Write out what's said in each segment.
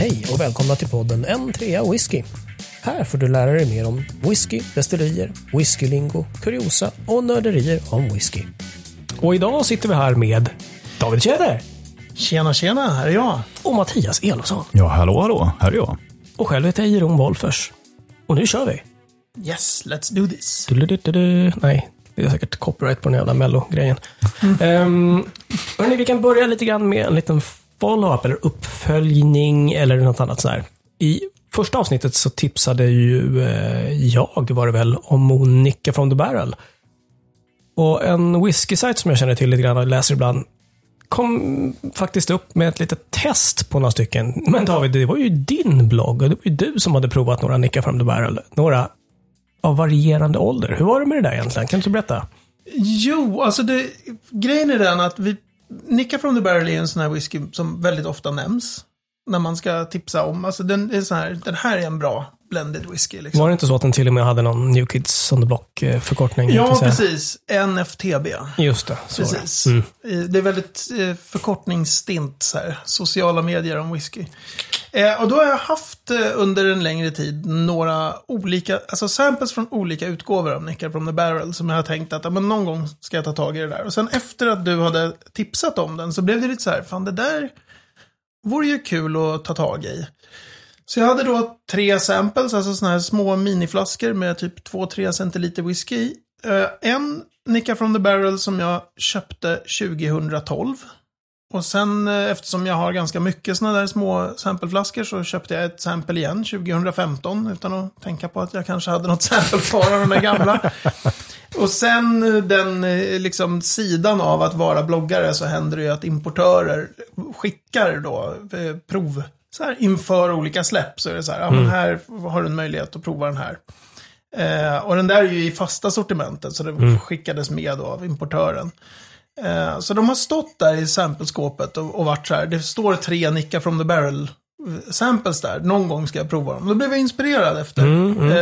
Hej och välkomna till podden En trea whisky. Här får du lära dig mer om whisky, destillerier, whiskylingo, kuriosa och nörderier om whisky. Och idag sitter vi här med David Tjäder Tjena, tjena, här är jag. och Mattias Elofsson. Ja, hallå, hallå. Här är jag. Och själv heter jag Jeroen Wolfers. Och nu kör vi! Yes, let's do this. Du-du-du-du. Nej, det är säkert copyright på den jävla mello-grejen. Um, hörni, vi kan börja lite grann med en liten follow-up eller uppföljning eller något annat sådär. I första avsnittet så tipsade ju eh, jag, var det väl, om Monica from the Barrel. Och en whisky-sajt som jag känner till lite grann och läser ibland kom faktiskt upp med ett litet test på några stycken. Men David, det var ju din blogg och det var ju du som hade provat några Nicka from the Barrel. Några av varierande ålder. Hur var det med det där egentligen? Kan du berätta? Jo, alltså det, grejen är den att vi, Nicka from the Barrel är en sån här whisky som väldigt ofta nämns. När man ska tipsa om, alltså den är så här, den här är en bra blended whisky liksom. Var det inte så att den till och med hade någon New Kids on the Block-förkortning? Ja, precis. NFTB. Just det, var det. Precis. Mm. Eh, Det är väldigt eh, förkortningsstint så här. Sociala medier om whisky. Eh, och då har jag haft eh, under en längre tid några olika, alltså samples från olika utgåvor av Nickel from the Barrel som jag har tänkt att ja, men någon gång ska jag ta tag i det där. Och sen efter att du hade tipsat om den så blev det lite så här, fan det där vore ju kul att ta tag i. Så jag hade då tre samples, alltså sådana här små miniflaskor med typ 2-3 centiliter whisky i. Eh, en Nicka from the Barrel som jag köpte 2012. Och sen eh, eftersom jag har ganska mycket sådana där små sampleflaskor så köpte jag ett sample igen 2015 utan att tänka på att jag kanske hade något sample kvar av de där gamla. Och sen eh, den eh, liksom sidan av att vara bloggare så händer det ju att importörer skickar då prov så här inför olika släpp. Så är det så här, ja men här har du en möjlighet att prova den här. Eh, och den där är ju i fasta sortimentet så det skickades med av importören. Eh, så de har stått där i sampleskåpet och, och varit så här, det står tre Nicka from the barrel eh, samples där. Någon gång ska jag prova dem. Då blev jag inspirerad efter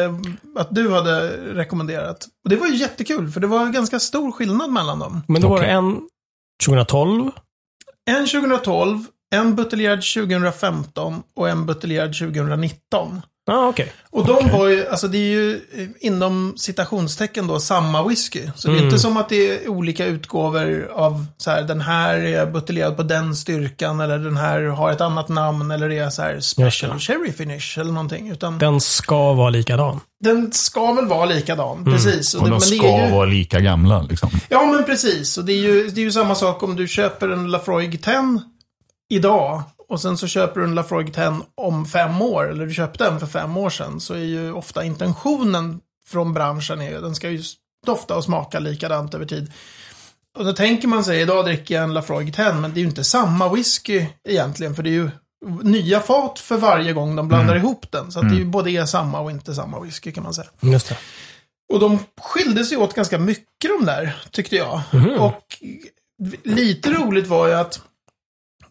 Eh, att du hade rekommenderat. Och det var ju jättekul, för det var en ganska stor skillnad mellan dem. Men då var det en 2012. En 2012, en buteljerad 2015 och en buteljerad 2019. Ja, ah, okej. Och de var ju, alltså det är ju eh, inom citationstecken då samma whisky. Så det är inte som att det är olika utgåvor av så här, den här är buteljerad på den styrkan eller den här har ett annat namn eller är så här special cherry finish eller någonting. Utan Den ska vara likadan. den ska väl vara likadan, precis. Och det, de ska det är ju, vara lika gamla, liksom. Ja, men precis. Och det är, ju, det är ju samma sak om du köper en Lafroig 10 idag. Och sen så köper du en Lafroig 10 om fem år, eller du köpte den för fem år sedan. Så är ju ofta intentionen från branschen, är, den ska ju dofta och smaka likadant över tid. Och då tänker man sig, idag dricker jag en Lafroig 10, men det är ju inte samma whisky egentligen. För det är ju nya fat för varje gång de blandar ihop den. Så att det är ju både är samma och inte samma whisky kan man säga. Just det. Och de skilde sig åt ganska mycket de där, tyckte jag. Och lite roligt var ju att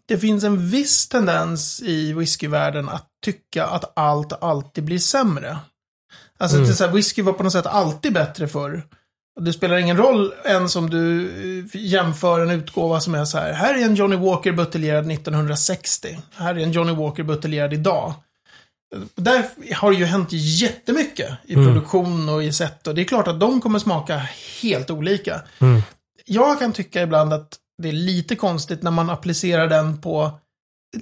det finns en viss tendens i whiskyvärlden att tycka att allt alltid blir sämre. Alltså, är så här, whisky var på något sätt alltid bättre förr. Det spelar ingen roll ens om du eh, jämför en utgåva som är så här. Här är en Johnny Walker buteljerad 1960. Här är en Johnny Walker buteljerad idag. Där har det ju hänt jättemycket i produktion och i sätt. Och det är klart att de kommer smaka helt olika. Jag kan tycka ibland att det är lite konstigt när man applicerar den på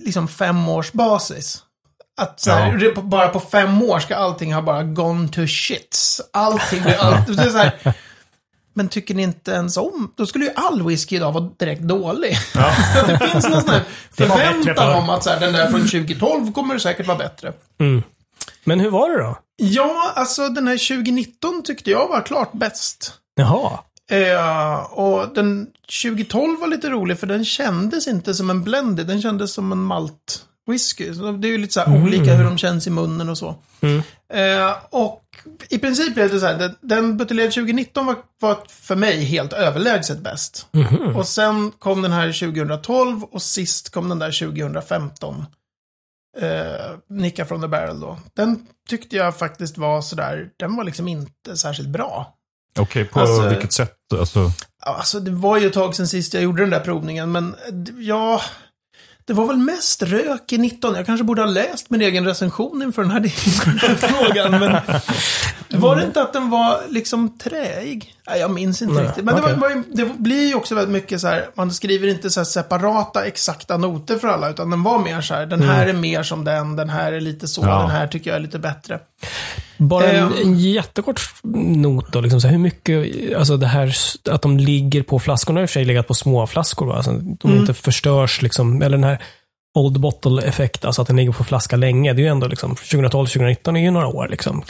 liksom fem års basis. Att så här, Ja. bara på fem år ska allting ha bara gone to shits. Allting är så här, men tycker ni inte ens om... Då skulle ju all whisky idag vara direkt dålig. det finns någon sån här förväntan om att så här, den där från 2012 kommer säkert vara bättre. Men hur var det då? Ja, alltså den här 2019 tyckte jag var klart bäst. Jaha. Eh, och den 2012 var lite rolig för den kändes inte som en blended, den kändes som en malt whisky. Det är ju lite så här olika hur de känns i munnen och så. Eh, och i princip blev det så här, den, buteljerade 2019 var, var för mig helt överlägset bäst. Och sen kom den här 2012 och sist kom den där 2015. Eh, Nicka from the barrel då. Den tyckte jag faktiskt var sådär, den var liksom inte särskilt bra. Okej, på Alltså- vilket sätt? Alltså, Alltså det var ju ett tag sedan sist jag gjorde den där provningen, men ja... det var väl mest rök i 19. Jag kanske borde ha läst min egen recension inför den här, inför den här frågan. Men var det inte att den var liksom träig? Nej, jag minns inte Nej, riktigt. Men okej. det, var, det blir ju också väldigt mycket så här, man skriver inte så separata exakta noter för alla, utan den var mer så här, den här är mer som den, den här är lite så, Ja. den här tycker jag är lite bättre. Bara en, Ehm. en jättekort not då, liksom, så här, hur mycket, alltså det här att de ligger på flaskorna, har i och för sig legat på små flaskor, va? Alltså, de Mm. inte förstörs, liksom, eller den här Old Bottle-effekt, alltså att den ligger på flaska länge. Det är ju ändå liksom, 2012-2019 är ju några år. Liksom.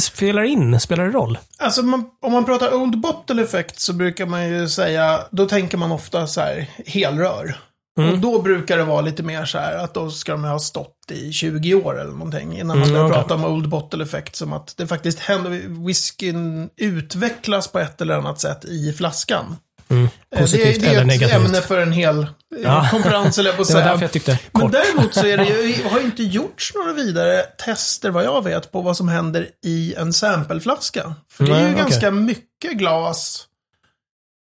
Spelar in, spelar det roll? Alltså man, om man pratar Old Bottle Effect så brukar man ju säga, då tänker man ofta så här helrör. Mm. Och då brukar det vara lite mer så här att då ska de ha stått i 20 år eller någonting. Innan man Mm, börjar okej. prata om Old Bottle Effect. Som att det faktiskt händer, whiskyn utvecklas på ett eller annat sätt i flaskan. Mm. Eh, Positivt det, det är eller ett negativt? ämne för en hel eh, Ja. konferens, eller jag på att Det var säga. därför jag tyckte Men däremot så är det ju, har ju inte gjorts några vidare tester, vad jag vet, på vad som händer i en sampleflaska. För det är ju okej. ganska mycket glas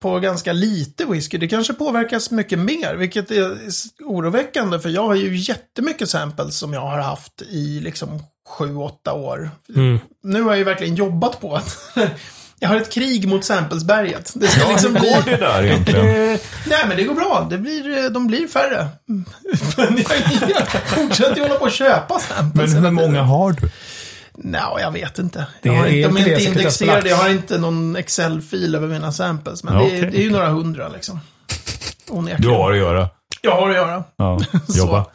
på ganska lite whisky. Det kanske påverkas mycket mer, vilket är oroväckande, för jag har ju jättemycket samples som jag har haft i liksom sju, åtta år. Mm. Nu har jag ju verkligen jobbat på att jag har ett krig mot samplesberget. Det ska liksom Hur bli... går det där egentligen? Nej, men det går bra. Det blir, eh, de blir färre. Men jag, fortsätter ju hålla på att köpa samples. Men hur många har du? Nej, jag vet inte. Det Jag har är inte, de är inte indexerade. Jag har inte någon Excel-fil över mina samples. Men Ja, det, okej, det är ju några hundra liksom. Onekligen. Du har att göra. Jag har att göra. Ja, Så. jobba.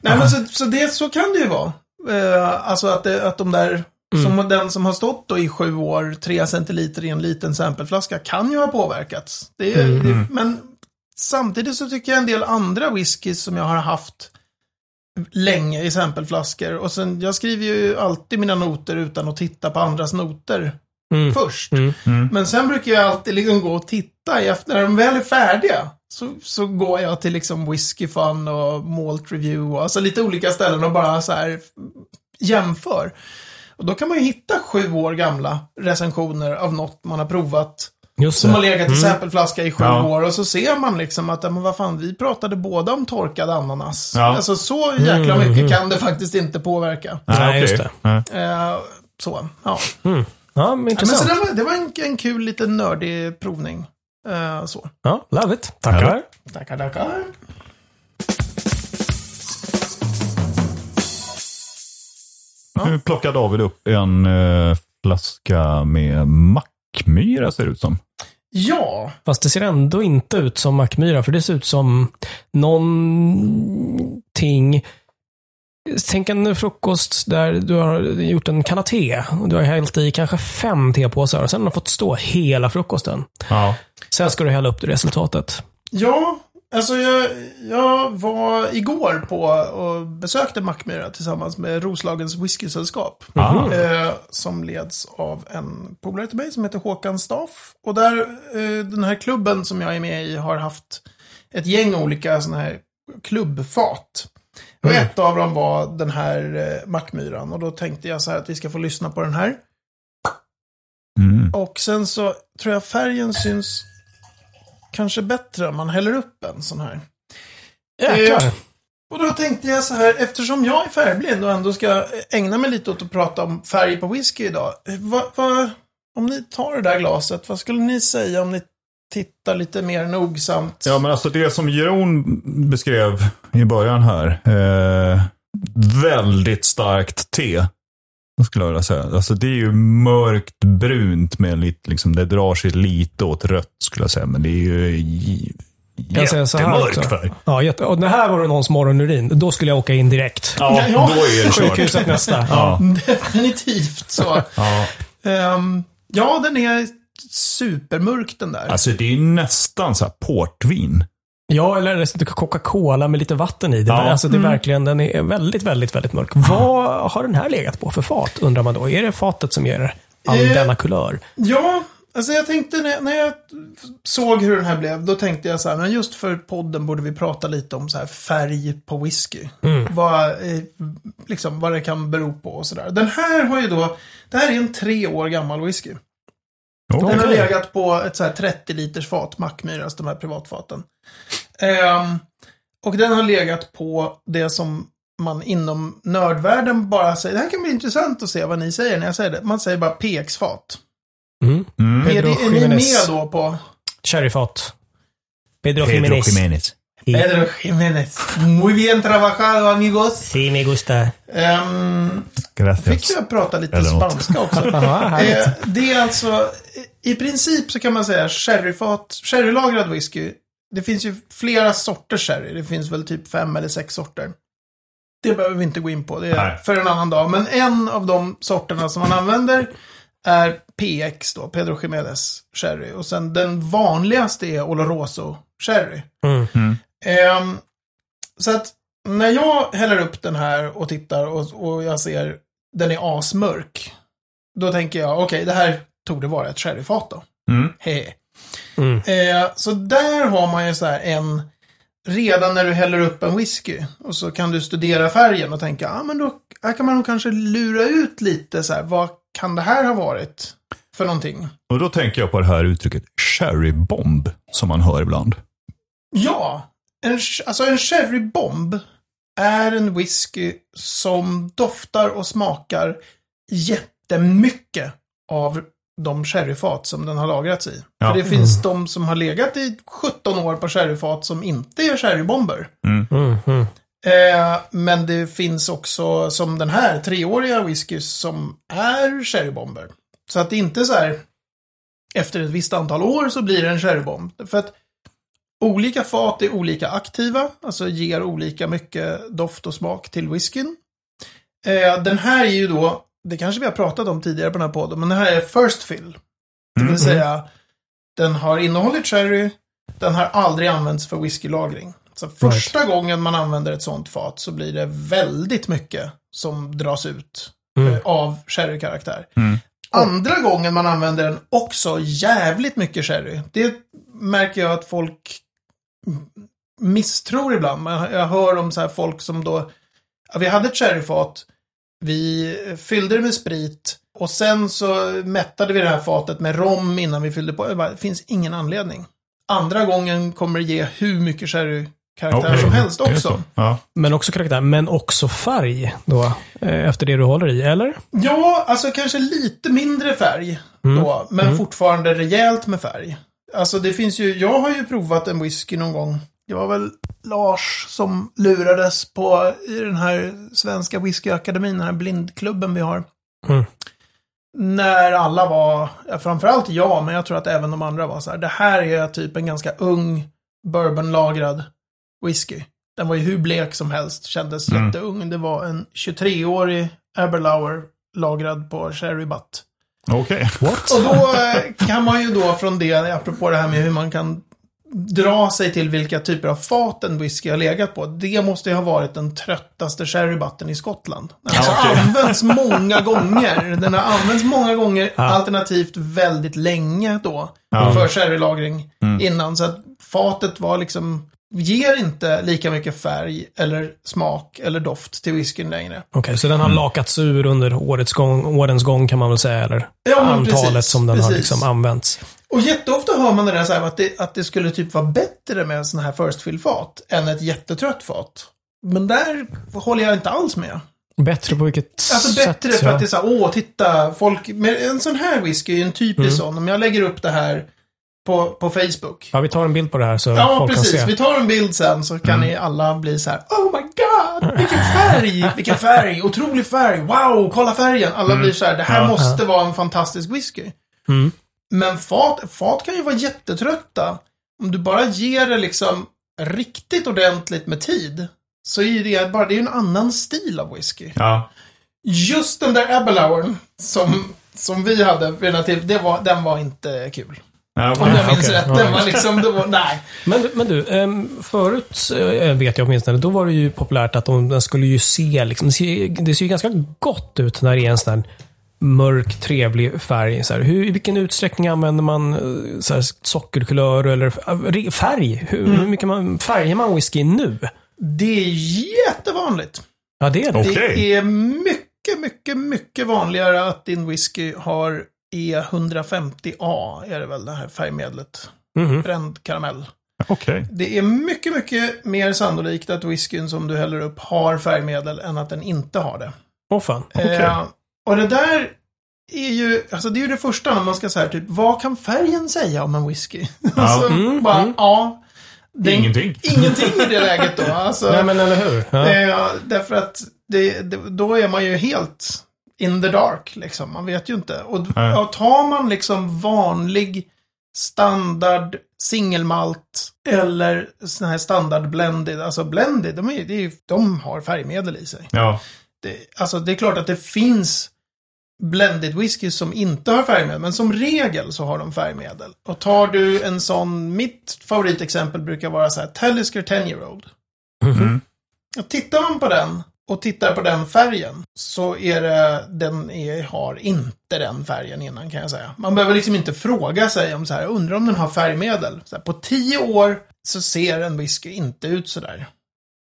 Nej, men så, så, det, så kan det ju vara. Eh, alltså att, det, att de där, som den som har stått då i sju år, tre centiliter i en liten sampleflaska, kan ju ha påverkats. Det är, det, men samtidigt så tycker jag en del andra whiskys som jag har haft länge i sampleflaskor. Och sen, jag skriver ju alltid mina noter utan att titta på andras noter Mm. först. Mm. Men sen brukar jag alltid liksom gå och titta efter, när de väl är färdiga. Så, så går jag till liksom Whiskey Fun och Malt Review och alltså lite olika ställen och bara så här jämför. Och då kan man ju hitta sju år gamla recensioner av något man har provat. Just Som har legat i sampleflaska i sju Ja. år och så ser man liksom att, men vad fan, vi pratade båda om torkad ananas. Ja. Alltså så jäkla Mm, mycket mm. kan det faktiskt inte påverka. Nej, okej. just det. Nej. Eh, så, ja. Ja, men Ja, men så intressant. det var, det var en, en kul liten nördig provning. Eh, så. Ja, love it. Tackar. Tackar, tackar. Nu plockar David upp en eh, flaska med mackmyra ser det ut som. Ja, Fast det ser ändå inte ut som Mackmyra, för det ser ut som någonting... Tänk en frukost där du har gjort en kanna te och du har hällt i kanske fem tepåsar och sen har du fått stå hela frukosten. Ja. Sen ska du hälla upp det resultatet. ja. Alltså jag, jag var igår på och besökte Mackmyra tillsammans med Roslagens whiskysällskap. Ah. Eh, som leds av en polare till mig som heter Håkan Staff. Och där, eh, den här klubben som jag är med i har haft ett gäng olika sådana här klubbfat. Och ett av dem var den här eh, Mackmyran. Och då tänkte jag så här att vi ska få lyssna på den här. Mm. Och sen så tror jag färgen syns kanske bättre om man häller upp en sån här. Jäklar. Eh, Och då tänkte jag så här, eftersom jag är färgblind och ändå ska ägna mig lite åt att prata om färg på whisky idag. eh, Vad, vad, om ni tar det där glaset, vad skulle ni säga om ni tittar lite mer nogsamt? Ja, men alltså det som Jeroen beskrev i början här. Eh, väldigt starkt te. Skulle jag vilja säga. Alltså det är ju mörkt brunt med lite, liksom, det drar sig lite åt rött skulle jag säga. Men det är ju jättemörk färg. Ja, jätte, och det här var det någons morgonurin. Då skulle jag åka in direkt. Ja, Ja. då är det kört. Sjukhuset nästa. Ja. Definitivt så. Ja. Ehm, ja, den är supermörk den där. Alltså det är nästan så här portvin. Ja, eller Coca-Cola med lite vatten i. Det, Ja. alltså det är verkligen, den är väldigt, väldigt, väldigt mörk. Vad har den här legat på för fat, undrar man då? Är det fatet som ger all Eh, denna kulör? Ja, alltså jag tänkte när, när jag såg hur den här blev, då tänkte jag så här, men just för podden borde vi prata lite om så här färg på whisky. Vad, eh, liksom, vad det kan bero på och sådär. Den här har ju då, det här är en tre år gammal whisky. Den har Okej. legat på ett så här 30 liters fat, Mackmyras, de här privatfaten. Ehm, Och den har legat på det som man inom nördvärlden bara säger, det här kan bli intressant att se vad ni säger när jag säger det. Man säger bara PX-fat. Mm. Mm. Är, är ni med då på Sherryfat. Pedro, Pedro Jimenez. Pedro Jiménez? Muy bien trabajado amigos. Sí, me gusta. Um, Gracias. fick jag prata lite Eller något. spanska också. Eh, det är alltså, i princip så kan man säga sherryfat, sherrylagrad whisky. Det finns ju flera sorters sherry. Det finns väl typ fem eller sex sorter. Det behöver vi inte gå in på. Det är Nej. för en annan dag. Men en av de sorterna som man använder är PX då, Pedro Jiménez sherry. Och sen den vanligaste är Oloroso sherry. Mm. Ehm, så att när jag häller upp den här och tittar och, och jag ser den är asmörk. Då tänker jag, okej, det här tog det vara ett sherryfat då. Mm. Hehe. Mm. Eh, så där har man ju så här en, redan när du häller upp en whisky och så kan du studera färgen och tänka, ja ah, men då här kan man nog kanske lura ut lite så här, vad kan det här ha varit för någonting? Och då tänker jag på det här uttrycket cherrybomb som man hör ibland. Ja, en, alltså en sherrybomb är en whisky som doftar och smakar jättemycket av de sherryfat som den har lagrats i. Ja. För det finns de som har legat i 17 år på sherryfat som inte är sherrybomber. Mm. Mm. Eh, men det finns också, som den här, treåriga whisky som är sherrybomber. Så att det inte är så här, efter ett visst antal år så blir det en sherrybomb. För att olika fat är olika aktiva, alltså ger olika mycket doft och smak till whiskyn. Eh, den här är ju då, det kanske vi har pratat om tidigare på den här podden, men den här är first fill. Det vill säga, den har innehållit sherry, den har aldrig använts för whiskylagring. Så första gången man använder ett sånt fat så blir det väldigt mycket som dras ut Mm. eh, av sherrykaraktär. Mm. Andra gången man använder den också jävligt mycket sherry. Det märker jag att folk misstror ibland. Jag hör om så här folk som då, ja, vi hade ett sherryfat, vi fyllde det med sprit och sen så mättade vi det här fatet med rom innan vi fyllde på. Bara, Det finns ingen anledning. Andra gången kommer det ge hur mycket sherrykaraktär Okej. som helst också. så. Ja. Men också karaktär, men också färg då. eh, Efter det du håller i, eller? Ja, alltså kanske lite mindre färg då, men fortfarande rejält med färg. Alltså det finns ju, jag har ju provat en whisky någon gång. Det var väl Lars som lurades på i den här svenska whiskyakademin, den här blindklubben vi har. Mm. När alla var, framförallt jag, men jag tror att även de andra var så här. Det här är typ en ganska ung bourbonlagrad whisky. Den var ju hur blek som helst, kändes Mm. jätteung. Det var en 23-årig Aberlour lagrad på Sherry Okej. Och då eh, kan man ju då från det, apropå det här med hur man kan dra sig till vilka typer av fat en whisky har legat på. Det måste ju ha varit den tröttaste sherrybutten i Skottland. Den har Ja, okej. använts många gånger. Den har använts många gånger, Ja. alternativt väldigt länge då. Ja. För sherrylagring Mm. innan. Så att fatet var liksom, ger inte lika mycket färg eller smak eller doft till whiskyn längre. Okej, så den har lakats ur under årets gång, årens gång kan man väl säga, eller? Ja, men Antalet precis, som den har precis. liksom använts. Och jätteofta hör man det där så här, att, det, att det skulle typ vara bättre med en sån här first fill-fat än ett jättetrött fat. Men där håller jag inte alls med. Bättre på vilket Alltså sätt? bättre för ja. att det är så här, åh, titta, folk, med en sån här whisky är ju en typisk Mm. sån. Om jag lägger upp det här på, på Facebook. Ja, vi tar en bild på det här så Ja, folk precis. kan se. Vi tar en bild sen så kan ni alla bli så här, oh my god, vilken färg, vilken färg, otrolig färg, wow, kolla färgen. Alla blir så här, det här Ja, måste vara en fantastisk whisky. Mm. Men fat, fat kan ju vara jättetrötta. Om du bara ger det liksom riktigt ordentligt med tid. Så är det bara, det är en annan stil av whisky. Ja. Just den där Aberlouren som, som vi hade vid den här tiden, det var, den var inte kul. Ja, Om jag minns okej. rätt. Den var liksom, det var, nej. Men, men du, ehm, förut eh, vet jag åtminstone, då var det ju populärt att de, den skulle ju se, liksom, det ser, det ser ju ganska gott ut när det är en sån här mörk, trevlig färg. Så här, hur, I vilken utsträckning använder man eh, så här, sockerkulör eller eh, färg? Hur, hur mycket man, färgar man whisky nu? Det är jättevanligt. Ja, det är det. Okej. Det är mycket, mycket, mycket vanligare att din whisky har E150A, är det väl det här färgmedlet. Mhm. Bränd karamell. Okej. Det är mycket, mycket mer sannolikt att whiskyn som du häller upp har färgmedel än att den inte har det. Åh fan. Eh, och det där är ju, alltså det är ju det första när man ska säga typ, vad kan färgen säga om en whisky? alltså, Mm, bara, mm. ja. Det är Ingenting. Ingenting i det läget då. Alltså, Nej men eller hur? Ja. eh, därför att det, det, då är man ju helt in the dark, liksom. Man vet ju inte. Och, och tar man liksom vanlig standard singelmalt eller sån här standard blended, alltså blended, de, är, är, de har färgmedel i sig. Ja. Det, alltså det är klart att det finns blended whisky som inte har färgmedel, men som regel så har de färgmedel. Och tar du en sån, mitt favoritexempel brukar vara så här, Talisker 10 year old. Mm. Och tittar man på den och tittar på den färgen så är det, den är, har inte den färgen innan kan jag säga. Man behöver liksom inte fråga sig om så här, undrar om den har färgmedel. Så här, på tio år så ser en whisky inte ut så där.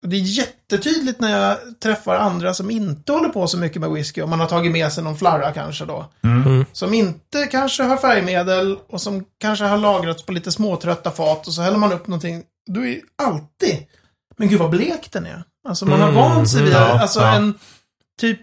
Det är jättetydligt när jag träffar andra som inte håller på så mycket med whisky, om man har tagit med sig någon flarra kanske då. Mm. Som inte kanske har färgmedel och som kanske har lagrats på lite småtrötta fat och så häller man upp någonting. Du är alltid, men gud vad blek den är. Alltså man har Mm, vant sig vid, ja, alltså ja. en typ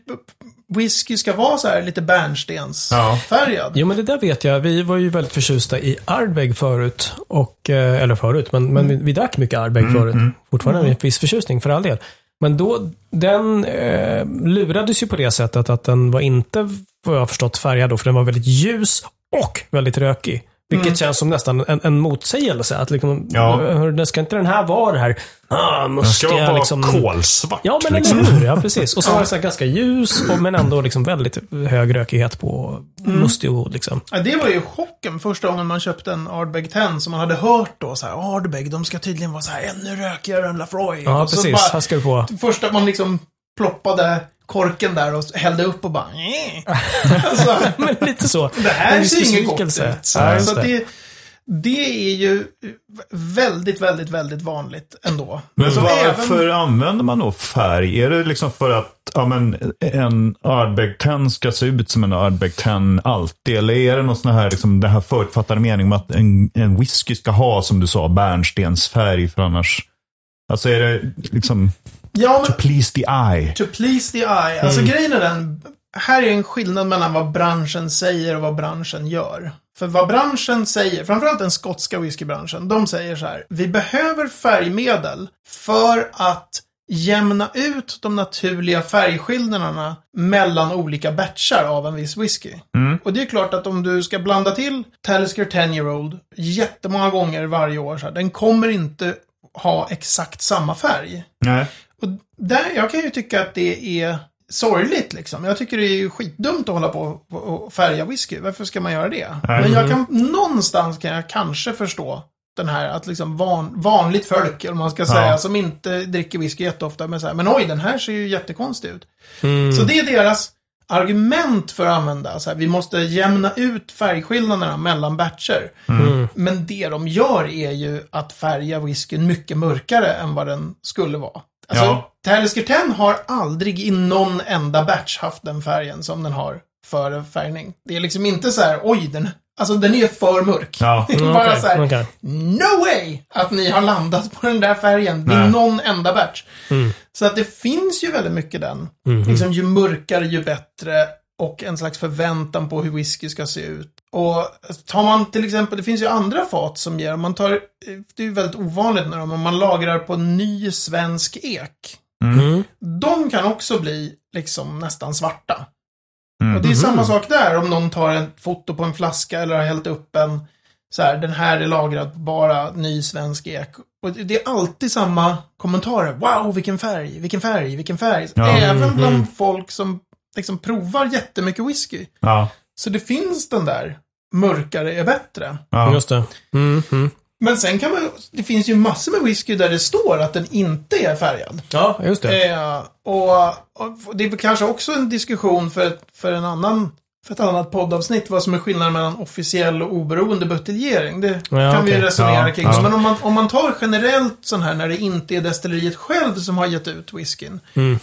whisky ska vara så här lite bärnstensfärgad. Jo, men det där vet jag. Vi var ju väldigt förtjusta i Ardbeg förut. Och, eh, eller förut, men, men vi, vi drack mycket Ardbeg Mm, förut. mm. Fortfarande med viss förtjusning för all del. Men då, den eh, lurades ju på det sättet att den var inte, vad jag har förstått, färgad då, för den var väldigt ljus och väldigt rökig. Vilket Mm. känns som nästan en, en motsägelse. Att liksom, Ja. ska inte den här vara det här ah, Den ska vara liksom, kolsvart. Ja, men liksom. eller hur? Ja, precis. Och så var här ganska ljus, och, men ändå liksom väldigt hög rökighet på Mm. mustig och liksom. Ja, det var ju chocken första gången man köpte en Ardbeg 10 som man hade hört då så här, Ardbeg, de ska tydligen vara så här ännu rökigare än Lafroy. Ja, Och precis. bara- Här ska du få. Första man liksom ploppade korken där och hällde upp och bara... "Äh." alltså, Men lite så. det här ser inget gott ut. Ja, så det. det, det är ju väldigt, väldigt, väldigt vanligt ändå. Men Så varför även- använder man då färg? Är det liksom för att ja, men, en Ardbeg 10 ska se ut som en Ardbeg 10 alltid? Eller är det någon sån här, liksom, den här förutfattade meningen att en, en whisky ska ha, som du sa, bärnstensfärg för annars... Alltså är det liksom Ja, to men please the eye? to please the eye. Alltså grejen är den, här är en skillnad mellan vad branschen säger och vad branschen gör. För vad branschen säger, framförallt den skotska whiskybranschen, de säger så här. Vi behöver färgmedel för att jämna ut de naturliga färgskillnaderna mellan olika batchar av en viss whisky. Mm. Och det är klart att om du ska blanda till Talisker 10 year old jättemånga gånger varje år, så här, den kommer inte ha exakt samma färg. Nej. Och där, jag kan ju tycka att det är sorgligt liksom. Jag tycker det är ju skitdumt att hålla på och färga whisky. Varför ska man göra det? Nej. Men jag kan, någonstans kan jag kanske förstå den här att liksom van, vanligt folk, eller man ska säga, Ja. som inte dricker whisky jätteofta, men så här, men oj, den här ser ju jättekonstig ut. Mm. Så det är deras argument för att använda, så här, vi måste jämna ut färgskillnaderna mellan batcher. Mm. Men det de gör är ju att färga whiskyn mycket mörkare än vad den skulle vara. Alltså, Ja. Talisker 10 har aldrig i någon enda batch haft den färgen som den har före färgning. Det är liksom inte så här, oj, den, alltså den är för mörk. Ja. Det är Mm, bara okej, så här, okej. no way att ni har landat på den där färgen i någon enda batch. Mm. Så att det finns ju väldigt mycket den. Mhm. Liksom ju mörkare ju bättre och en slags förväntan på hur whisky ska se ut. Och tar man till exempel, det finns ju andra fat som ger, om man tar, det är ju väldigt ovanligt när de, om man lagrar på ny svensk ek. Mm. De kan också bli liksom nästan svarta. Mm. Och det är samma sak där om någon tar ett foto på en flaska eller har hällt upp en så här, den här är lagrad på bara ny svensk ek. Och det är alltid samma kommentarer. Wow, vilken färg, vilken färg, vilken färg. Ja. Även bland folk som liksom provar jättemycket whisky. Ja. Så det finns den där mörkare är bättre. Ja. Just det. Mm. Mm. Men sen kan man det finns ju massor med whisky där det står att den inte är färgad. Ja, just det. Eh, och, och det är kanske också en diskussion för, för en annan för ett annat poddavsnitt vad som är skillnaden mellan officiell och oberoende buteljering. Det Ja, kan vi ju okej. resonera Ja, kring. ja. Men om man, om man tar generellt sån här när det inte är destilleriet själv som har gett ut whiskyn. Mm.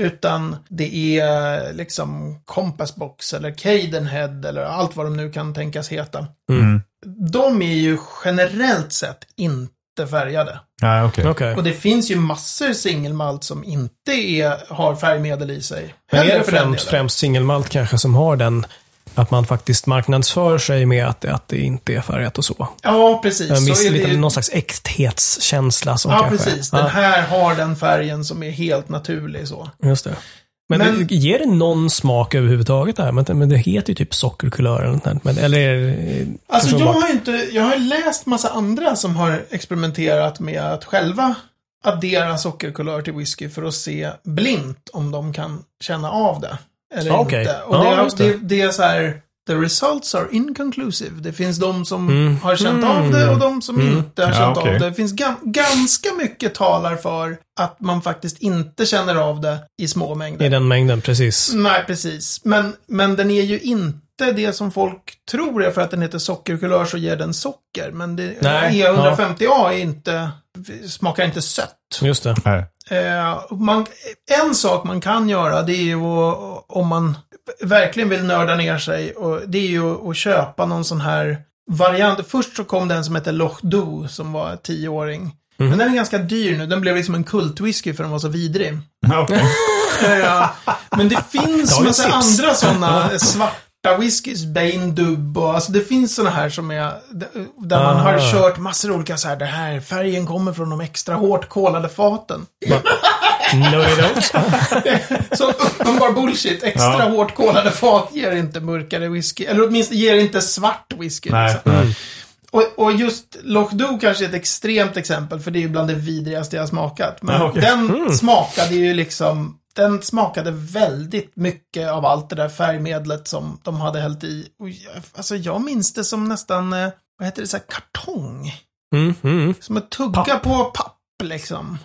Utan det är liksom Compass Box eller Cadenhead eller allt vad de nu kan tänkas heta. Mm. De är ju generellt sett inte färgade. Nej, okej. Okej. Och det finns ju massor singelmalt som inte är, har färgmedel i sig. Men är det främst, främst singelmalt kanske som har den, att man faktiskt marknadsför sig med att, det- att det inte är färgat och så? Ja, precis. En Så viss, är det lite, någon slags äkthetskänsla som Ja, kanske... precis. Den här har den färgen som är helt naturlig så. Just det. Men, Men- det, ger det någon smak överhuvudtaget det här? Men, men det heter ju typ sockerkulör eller något men, Eller är. Alltså jag har inte, jag har läst massa andra som har experimenterat med att själva addera sockerkulör till whisky för att se blint om de kan känna av det. Eller Ja, okej. inte. Och Ja, det, det. det. Det, är så här, the results are inconclusive. Det finns de som Mm. har känt av det och de som Mm. inte har Ja, känt okej. av det. Det finns gam, ganska mycket talar för att man faktiskt inte känner av det i små mängder. I den mängden, precis. Nej, precis. Men, men den är ju inte det som folk tror är för att den heter sockerkulör så ger den socker. Men det, Nej, E150A är inte, smakar inte sött. Just det. Nej. Eh, man, en sak man kan göra det är ju att, om man verkligen vill nörda ner sig, och det är ju att köpa någon sån här variant. Först så kom den som heter Loch Do som var tioåring. Mhm. Men den är ganska dyr nu. Den blev liksom en kultwhisky för den var så vidrig. Okej. Eh, men det finns massa tips. andra sådana svarta whiskys, Bane Dub och alltså det finns sådana här som är där man Ah. har kört massor av olika så här, det här färgen kommer från de extra hårt kolade faten. No, don't. Så uppenbar bullshit. Extra Ja. hårt kolade fat ger inte mörkare whisky. Eller åtminstone ger inte svart whisky. Nej. liksom. nej. Och, och just Loch Do kanske är ett extremt exempel, för det är ju bland det vidrigaste jag har smakat. Men Ja, okej. den smakade ju liksom, den smakade väldigt mycket av allt det där färgmedlet som de hade hällt i. Och jag, alltså jag minns det som nästan, eh, vad heter det, så här kartong. Mm, mm. Som att tugga på papp liksom.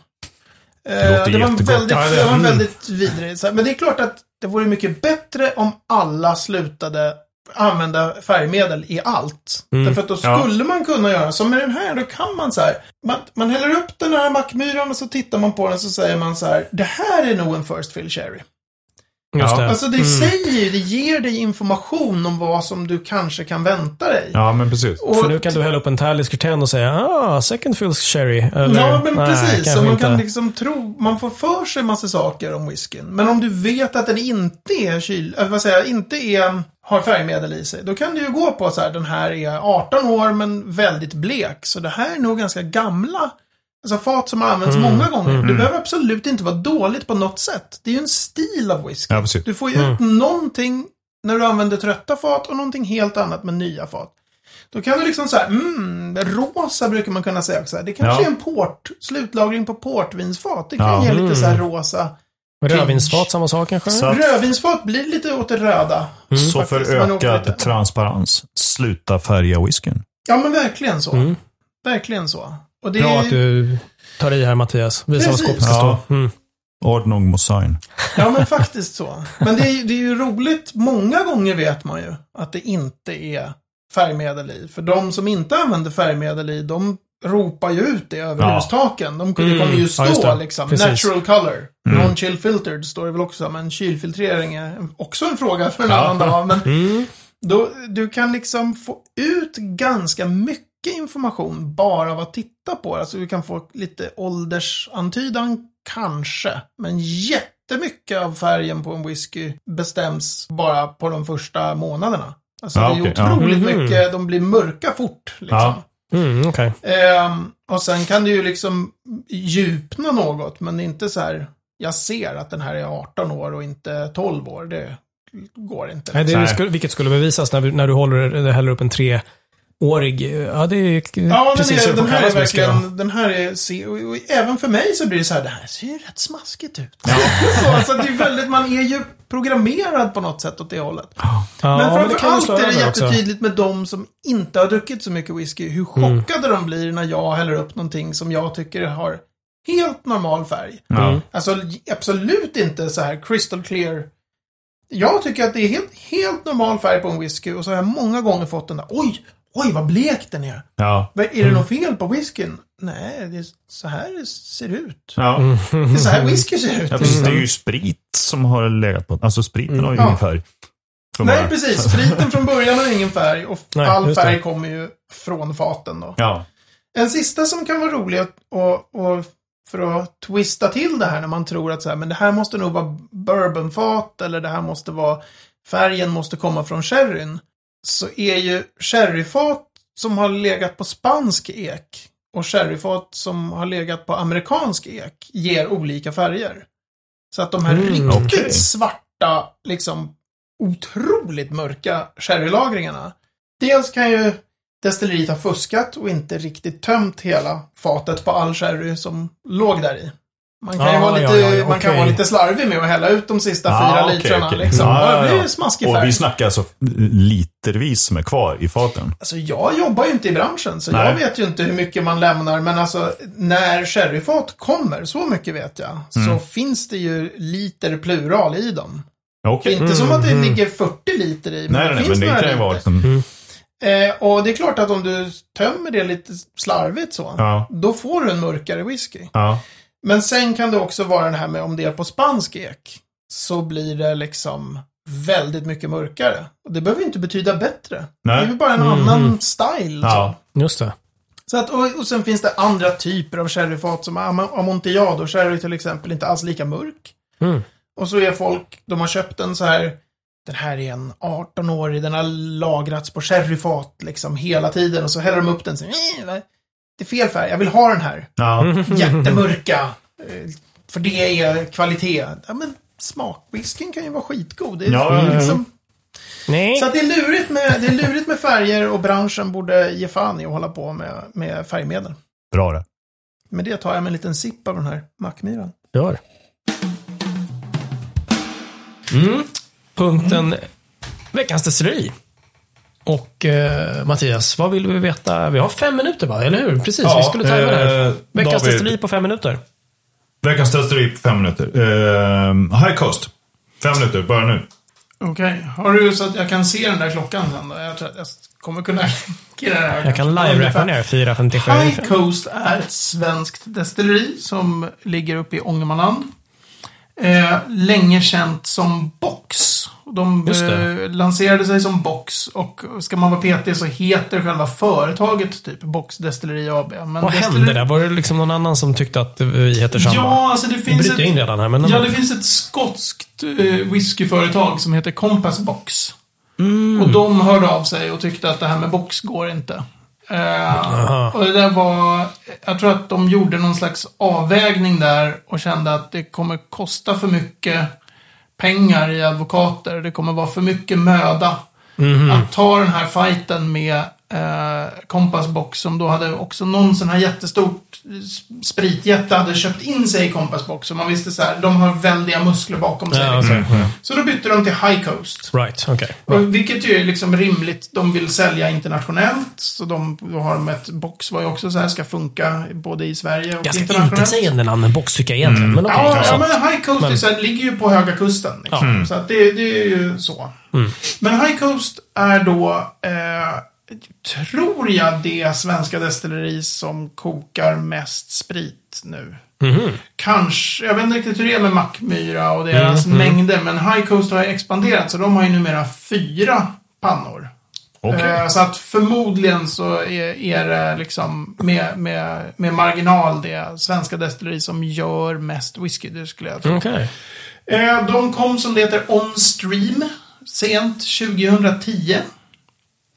Det det, var en väldigt, det- var en mm. väldigt vidrig. Men det är klart att det vore mycket bättre om alla slutade använda färgmedel i allt. Mm. Därför att då Ja. skulle man kunna göra som med den här. Då kan man så här. Man, man häller upp den här mackmyran och så tittar man på den så säger man så här. Det här är nog en First Fill Cherry. Just Ja. det. Alltså det Mm. säger det ger dig information om vad som du kanske kan vänta dig. Ja, men precis. Och- För nu kan du hälla upp en Tallis Ten och säga ah, second fills sherry. Eller, ja, men nej, precis. Så man inte. kan liksom tro, man får för sig massa saker om whiskyn. Men om du vet att den inte är kyl, äh, vad säger jag, inte är, har färgmedel i sig. Då kan du ju gå på så här, den här är 18 år men väldigt blek. Så det här är nog ganska gamla, alltså fat som har använts Mm, många gånger. Det behöver absolut inte vara dåligt på något sätt. Det är ju en stil av whisky. Ja. Du får ju ut någonting när du använder trötta fat och någonting helt annat med nya fat. Då kan du liksom så här, mm, rosa brukar man kunna säga också. Det kanske Ja. är en port, slutlagring på portvinsfat. Det kan Ja. ge lite så här Mm. rosa. Rödvinsfat, samma sak kanske? Så- Rödvinsfat blir lite åt det röda. Så faktiskt, för ökad transparens, sluta färga whiskyn. Ja, men verkligen så. Mm. Verkligen så. Och det Bra att du tar i här Mattias. Visa vad skåpet ska Ja. stå. Mm. Ordnung Mosain. Ja, men faktiskt så. Men det är, det är ju roligt. Många gånger vet man ju att det inte är färgmedel i. För de som inte använder färgmedel i, de ropar ju ut det över Ja. hustaken. De, det Mm, kommer ju ja, stå det. liksom. Precis. Natural color. Mm. Non-chill filtered står det väl också. Men kylfiltrering är också en fråga för en Ja. annan dag. Men Mm. då, du kan liksom få ut ganska mycket information bara av att titta på det. Alltså du kan få lite åldersantydan, kanske. Men jättemycket av färgen på en whisky bestäms bara på de första månaderna. Alltså Ja, det är ja. otroligt Mhm. mycket, de blir mörka fort. Liksom. Ja. Mm, Okej. Ehm, och sen kan det ju liksom djupna något, men är inte så här, jag ser att den här är 18 år och inte 12 år. Det går inte. Nej, det skulle, vilket skulle bevisas när, vi- när du håller, häller upp en treårig. Ja, det är Ja, precis den, så är, det får den här är verkligen, den här är, se- och, och även för mig så blir det så här, det här ser ju rätt smaskigt ut. Ja. så, alltså, det är väldigt, man är ju programmerad på något sätt åt det hållet. Ja, men framförallt är det också. jättetydligt med de som inte har druckit så mycket whisky, hur Mm. chockade de blir när jag häller upp någonting som jag tycker har helt normal färg. Mm. Alltså absolut inte så här crystal clear. Jag tycker att det är helt, helt normal färg på en whisky och så har jag många gånger fått den där, oj, oj vad blek den är. Ja. Är det något fel på whiskyn? Nej, det är så här det ser ut. Ja. Mm. Det är så här whisky ser ut. ja, precis. Det är ju sprit som har legat på. Alltså spriten har ju Ja. ingen färg. Nej, precis. Spriten från början har ingen färg och Nej, all färg kommer ju från faten då. Ja. En sista som kan vara rolig att- och, och för att twista till det här när man tror att så här, men det här måste nog vara bourbonfat eller det här måste vara färgen måste komma från sherryn. Så är ju sherryfat som har legat på spansk ek och sherryfat som har legat på amerikansk ek ger olika färger. Så att de här Mm, riktigt okej. svarta, liksom otroligt mörka sherrylagringarna. Dels kan ju destilleriet ha fuskat och inte riktigt tömt hela fatet på all sherry som låg där i. Man kan ju Ah, vara ja, lite, ja, ja, man kan okej. vara lite slarvig med att hälla ut de sista Ja, fyra okej, litrarna okej. liksom. Och det blir ja. smaskig Och färg. vi snackar alltså litervis som är kvar i faten. Alltså jag jobbar ju inte i branschen, så Nej. jag vet ju inte hur mycket man lämnar. Men alltså, när sherryfat kommer, så mycket vet jag, så Mm. finns det ju liter plural i dem. Okej. Inte som att det Mm. ligger 40 liter i, men Nej, det nej, finns men det några kan ju liter. vara liksom... Eh, och det är klart att om du tömmer det lite slarvigt så, Ja. då får du en mörkare whisky. Ja. Men sen kan det också vara det här med om det är på spansk ek, så blir det liksom väldigt mycket mörkare. Och det behöver ju inte betyda bättre. Det är Nej. ju bara en annan style. Så. Ja. Just det. Så att, och, och sen finns det andra typer av sherryfat som Am- Amontillado sherry till exempel inte alls lika mörk. Mm. Och så är folk, de har köpt den så här, den här är en 18-årig, den har lagrats på sherryfat liksom hela tiden och så häller de upp den så, "Eh, va? Det är fel färg, jag vill ha den här. Ja. Jättemörka. eh, För det är kvalitet. Ja men smakwhiskyn kan ju vara skitgod. Det är Ja, liksom, Nej. så att det är, lurigt med, det är lurigt med färger och branschen borde ge fan i att hålla på med, med färgmedel. Bra det. Med det tar jag mig en liten sipp av den här mackmyran. Gör. Mm. Punkten veckans destilleri. Och eh, Mattias, vad vill vi veta? Vi har fem minuter va? Eller hur? Precis, vi skulle ta det här. eh, Veckans destilleri på fem minuter. Veckans destilleri på fem minuter. Eh, high cost. Fem minuter, börja nu. Okej, har du så att jag kan se den där klockan sen då? Jag tror att jag kommer kunna det här. Jag kan live-rappa ner 4.57. High Coast är ett svenskt destilleri som ligger uppe i Ångermanland. Eh, länge känt som Box. De eh, lanserade sig som Box och ska man vara petig så heter själva företaget typ Box Destilleri AB. Men Vad hände där? Var det liksom någon annan som tyckte att vi heter samma? Ja, alltså det finns jag in ett, redan här, men... ja, det finns ett skotskt eh, whiskyföretag som heter Compass Box. Mm. Och de hörde av sig och tyckte att det här med box går inte. Eh, och det där var, jag tror att de gjorde någon slags avvägning där och kände att det kommer kosta för mycket pengar i advokater. Det kommer vara för mycket möda Mhm. att ta den här fighten med eh, Compass Box som då hade också någon sån här jättestort spritjätte hade köpt in sig i Compass Box. Så man visste så här, de har väldiga muskler bakom sig. Ja, liksom. okej. Så då bytte de till High Coast. Right, okej. Och Vilket ju är liksom rimligt. De vill sälja internationellt. Så de, då har de ett box var ju också så här ska funka både i Sverige och Ganska internationellt. intetsägande namn med box tycker jag egentligen. Men okej. Ja, ja, men High Coast Men- är så här, ligger ju på Höga Kusten. Liksom. Så att det, det är ju så. Men High Coast är då, eh, tror jag, det svenska destilleri som kokar mest sprit nu. Mhm. Kanske, jag vet inte riktigt hur det är med Mackmyra och deras mängder, men High Coast har ju expanderat, så de har ju numera fyra pannor. Okej. Eh, Så att förmodligen så är, är det liksom med, med, med marginal det svenska destilleri som gör mest whisky, det skulle jag tro. Okej. Eh, De kom som det heter On Stream sent 2010.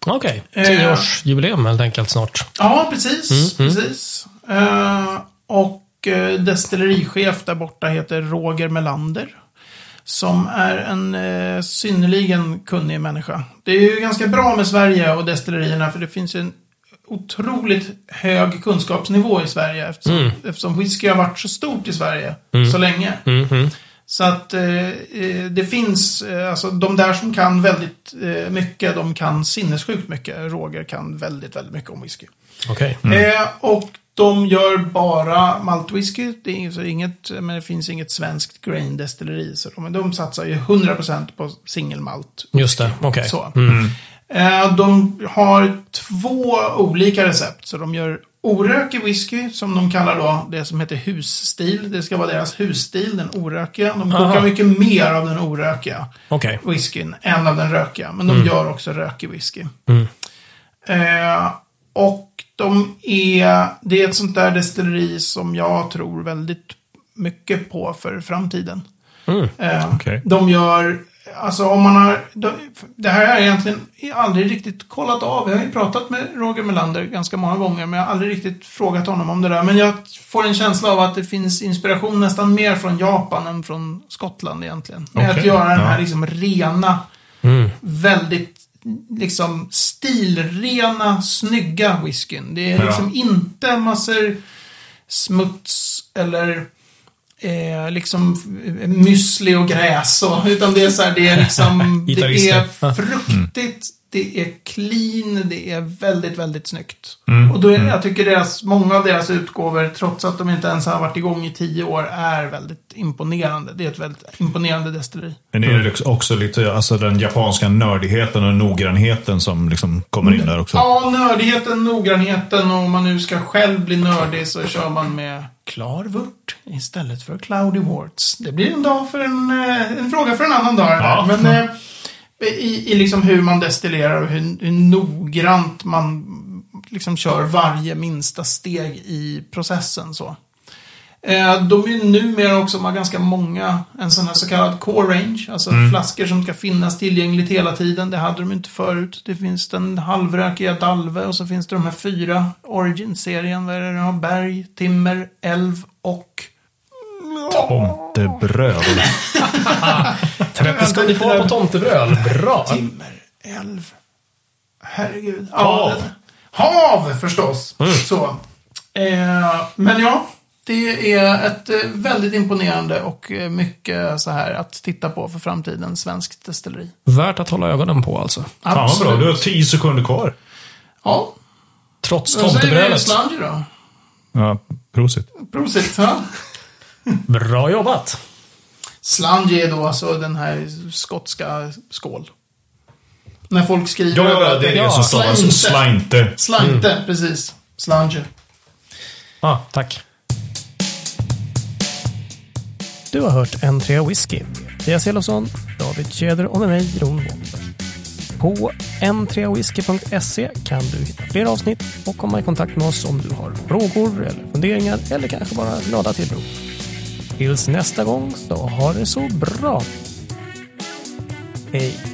Okej. Eh. Tioårsjubileum helt enkelt snart. Ja, precis. precis. Eh, och eh, destillerichef där borta heter Roger Melander. Som är en eh, synnerligen kunnig människa. Det är ju ganska bra med Sverige och destillerierna för det finns ju en otroligt hög kunskapsnivå i Sverige eftersom, eftersom whisky har varit så stort i Sverige så länge. Mhm. Så att eh, eh, det finns, eh, alltså de där som kan väldigt eh, mycket, de kan sinnessjukt mycket. Roger kan väldigt, väldigt mycket om whisky. Okej. Eh, och de gör bara maltwhisky. Det, är, så inget, men det finns inget svenskt grain destilleri. Så de, de satsar ju 100% på singelmalt. Just det, okej. Så. Eh, de har två olika recept. Så de gör orökig whisky, som de kallar då det som heter husstil. Det ska vara deras husstil, den orökiga. De kokar Aha. mycket mer av den orökiga Okej. whiskyn än av den rökiga. Men de gör också rökig whisky. Mm. Eh, och de är, det är ett sånt där destilleri som jag tror väldigt mycket på för framtiden. Eh, Okej. De gör, alltså om man har, de, det här har jag egentligen aldrig riktigt kollat av. Jag har ju pratat med Roger Melander ganska många gånger, men jag har aldrig riktigt frågat honom om det där. Men jag får en känsla av att det finns inspiration nästan mer från Japan än från Skottland egentligen. Med Okej, att göra den här ja. liksom rena, väldigt liksom stilrena, snygga whiskyn. Det är Ja. liksom inte massor smuts eller eh, liksom f- müsli och gräs och, utan det är så här, det är liksom, det är Ja. fruktigt, det är clean, det är väldigt, väldigt snyggt. Mm. Och då är, jag tycker deras, många av deras utgåvor, trots att de inte ens har varit igång i tio år, är väldigt imponerande. Det är ett väldigt imponerande destilleri. Men är det också lite alltså den japanska nördigheten och noggrannheten som liksom kommer in där också? Ja, nördigheten, noggrannheten och om man nu ska själv bli nördig så kör man med klar vört istället för cloudy worts. Det blir en dag för en, eh, en fråga för en annan dag. det. Ja. Men eh, i, i liksom hur man destillerar och hur, hur noggrant man liksom kör varje minsta steg i processen så. Eh, De är ju numera också har ganska många, en sån här så kallad core range. Alltså flaskor som ska finnas tillgängligt hela tiden. Det hade de inte förut. Det finns den halvrökiga Dalve och så finns det de här fyra Origin-serien. Vad är det? De har Berg, Timmer, Älv och... Tomtebröd. Treppe ska ni få på tomtebröd. Bra. Timmer, Älv. Herregud. Hav. Hav förstås. Så. Eh, men ja, det är ett eh, väldigt imponerande och eh, mycket så här att titta på för framtiden. Svenskt destilleri. Värt att hålla ögonen på alltså. Fan vad bra, du har tio sekunder kvar. Ja, Trots vad säger vi tomtebrödet. Då? Ja, prosit. Prosit. Ja. Bra jobbat. Slange är då alltså den här skotska skål. När folk skriver Ja, ja, det är det som stavas slinte. Slante, precis. Slange. Ja, tack. Du har hört N3 Whisky. Mattias Elofsson, David Tjäder och med mig, Ron Wolter. På n3whisky.se kan du hitta fler avsnitt och komma i kontakt med oss om du har frågor eller funderingar eller kanske bara glada tillrop. Tills nästa gång, så ha det så bra. Hej!